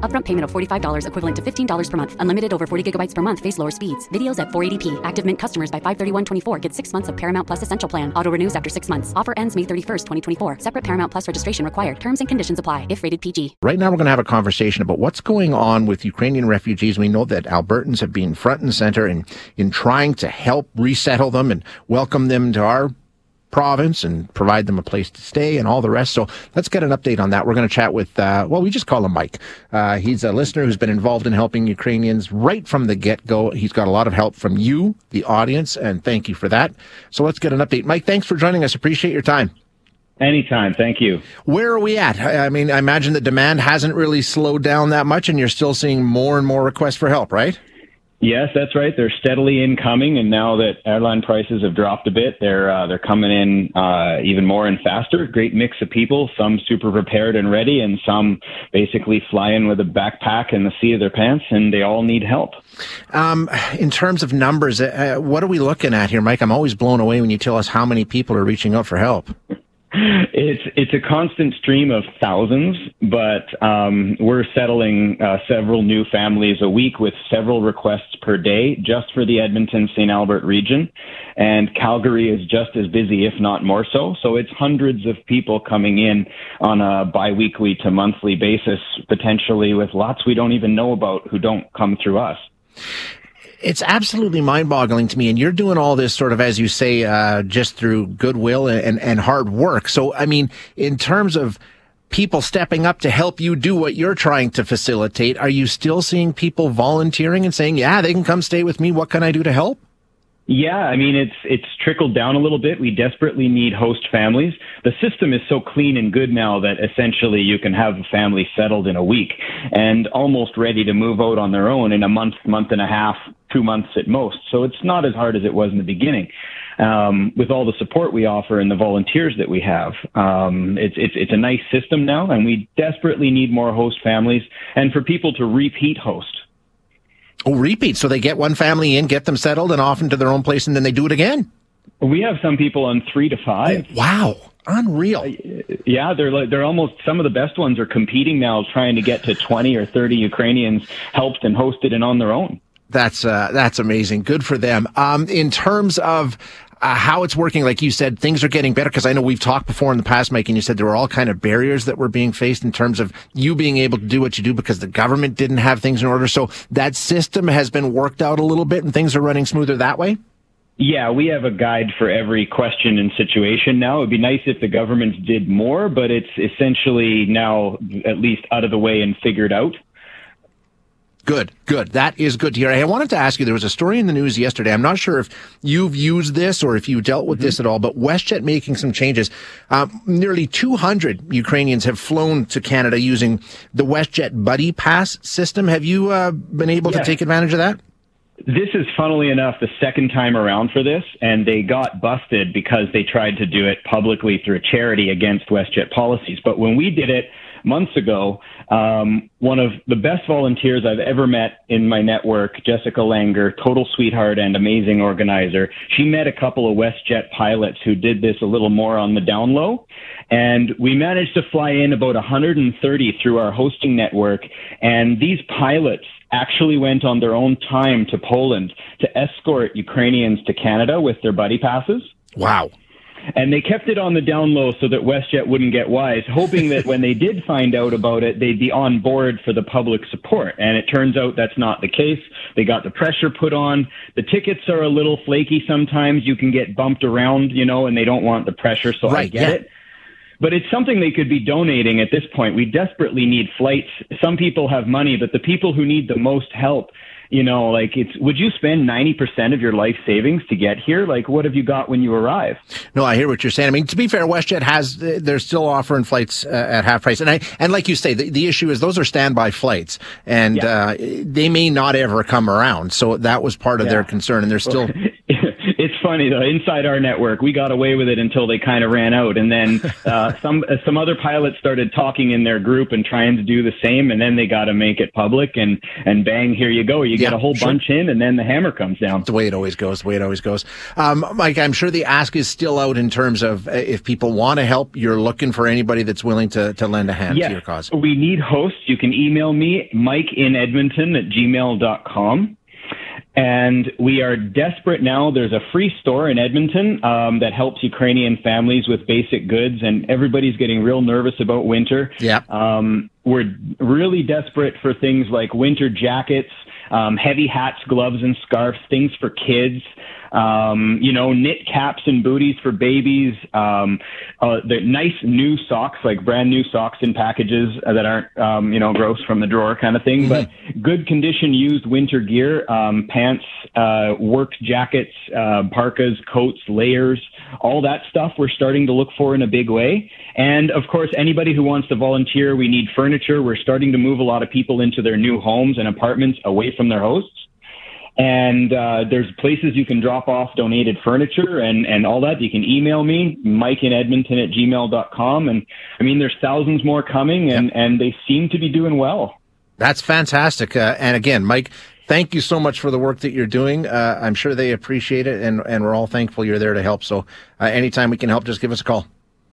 Upfront payment of $45 equivalent to $15 per month. Unlimited over 40 gigabytes per month. Face lower speeds. Videos at 480p. Active Mint customers by 531.24 get six months of Paramount Plus Essential Plan. Auto renews after six months. Offer ends May 31st, 2024. Separate Paramount Plus registration required. Terms and conditions apply if rated PG. Right now, we're going to have a conversation about what's going on with Ukrainian refugees. We know that Albertans have been front and center in, in trying to help resettle them and welcome them to our province and provide them a place to stay and all the rest. So let's get an update on that. We're going to chat with, uh, well, we just call him Mike. Uh, he's a listener who's been involved in helping Ukrainians right from the get go. He's got a lot of help from you, the audience, and thank you for that. So let's get an update. Mike, thanks for joining us. Appreciate your time. Anytime. Thank you. Where are we at? I mean, I imagine the demand hasn't really slowed down that much and you're still seeing more and more requests for help, right? Yes, that's right. They're steadily incoming, and now that airline prices have dropped a bit, they're uh, they're coming in uh, even more and faster. Great mix of people. Some super prepared and ready, and some basically fly in with a backpack and the seat of their pants, and they all need help. Um, in terms of numbers, uh, what are we looking at here, Mike? I'm always blown away when you tell us how many people are reaching out for help. It's it's a constant stream of thousands, but um, we're settling uh, several new families a week with several requests per day just for the Edmonton St. Albert region, and Calgary is just as busy, if not more so. So it's hundreds of people coming in on a biweekly to monthly basis, potentially with lots we don't even know about who don't come through us it's absolutely mind boggling to me. And you're doing all this sort of, as you say, uh, just through goodwill and, and hard work. So, I mean, in terms of people stepping up to help you do what you're trying to facilitate, are you still seeing people volunteering and saying, yeah, they can come stay with me. What can I do to help? Yeah, I mean it's it's trickled down a little bit. We desperately need host families. The system is so clean and good now that essentially you can have a family settled in a week and almost ready to move out on their own in a month, month and a half, two months at most. So it's not as hard as it was in the beginning. Um, with all the support we offer and the volunteers that we have, um, it's, it's it's a nice system now, and we desperately need more host families and for people to repeat host. Oh, repeat. So they get one family in, get them settled, and off into their own place, and then they do it again. We have some people on three to five. Oh, wow. Unreal. Uh, yeah, they're like they're almost some of the best ones are competing now, trying to get to twenty or thirty Ukrainians helped and hosted and on their own. That's uh, that's amazing. Good for them. Um, in terms of uh, how it's working, like you said, things are getting better because I know we've talked before in the past, Mike, and you said there were all kind of barriers that were being faced in terms of you being able to do what you do because the government didn't have things in order. So that system has been worked out a little bit and things are running smoother that way. Yeah, we have a guide for every question and situation now. It'd be nice if the governments did more, but it's essentially now at least out of the way and figured out. Good, good. That is good to hear. I wanted to ask you, there was a story in the news yesterday. I'm not sure if you've used this or if you dealt with mm-hmm. this at all, but WestJet making some changes. Uh, nearly 200 Ukrainians have flown to Canada using the WestJet Buddy Pass system. Have you uh, been able to take advantage of that? This is funnily enough the second time around for this, and they got busted because they tried to do it publicly through a charity against WestJet policies. But when we did it, months ago, um, one of the best volunteers I've ever met in my network, Jessica Langer, total sweetheart and amazing organizer. She met a couple of WestJet pilots who did this a little more on the down low. And we managed to fly in about 130 through our hosting network. And these pilots actually went on their own time to Poland to escort Ukrainians to Canada with their buddy passes. Wow. And they kept it on the down low so that WestJet wouldn't get wise, hoping that when they did find out about it, they'd be on board for the public support. And it turns out that's not the case. They got the pressure put on. The tickets are a little flaky sometimes. You can get bumped around, you know, and they don't want the pressure, so right, I get yeah. it but it's something they could be donating at this point. We desperately need flights. Some people have money, but the people who need the most help you know, like it's would you spend 90% of your life savings to get here? Like what have you got when you arrive? No, I hear what you're saying. I mean, to be fair, WestJet has they're still offering flights uh, at half price. And I and like you say, the, the issue is those are standby flights and yeah. uh, they may not ever come around. So that was part of yeah. their concern and they're still it's funny though. Inside our network, we got away with it until they kind of ran out, and then uh, some uh, some other pilots started talking in their group and trying to do the same, and then they got to make it public, and and bang, here you go. You Yeah, get a whole sure. bunch in, and then the hammer comes down. the way it always goes, the way it always goes. Um, Mike, I'm sure the ask is still out in terms of uh, if people want to help, you're looking for anybody that's willing to, to lend a hand Yes, to your cause. we need hosts. You can email me, Mike in Edmonton at gmail.com. And we are desperate now. There's a free store in Edmonton um, that helps Ukrainian families with basic goods, and everybody's getting real nervous about winter. Yeah. Um, we're really desperate for things like winter jackets, um, heavy hats, gloves, and scarves, things for kids. Um, you know, knit caps and booties for babies. Um, uh, the nice new socks, like brand new socks in packages that aren't, um, you know, gross from the drawer kind of thing. But good condition used winter gear, um, pants, uh, work jackets, uh, parkas, coats, layers, all that stuff. We're starting to look for in a big way. And of course, anybody who wants to volunteer, we need furniture. We're starting to move a lot of people into their new homes and apartments away from their hosts. And uh, there's places you can drop off donated furniture and, and all that. You can email me, Mike in Edmonton at gmail.com. And I mean, there's thousands more coming, and, and they seem to be doing well. That's fantastic. Uh, and again, Mike, thank you so much for the work that you're doing. Uh, I'm sure they appreciate it, and, and we're all thankful you're there to help. So uh, anytime we can help, just give us a call.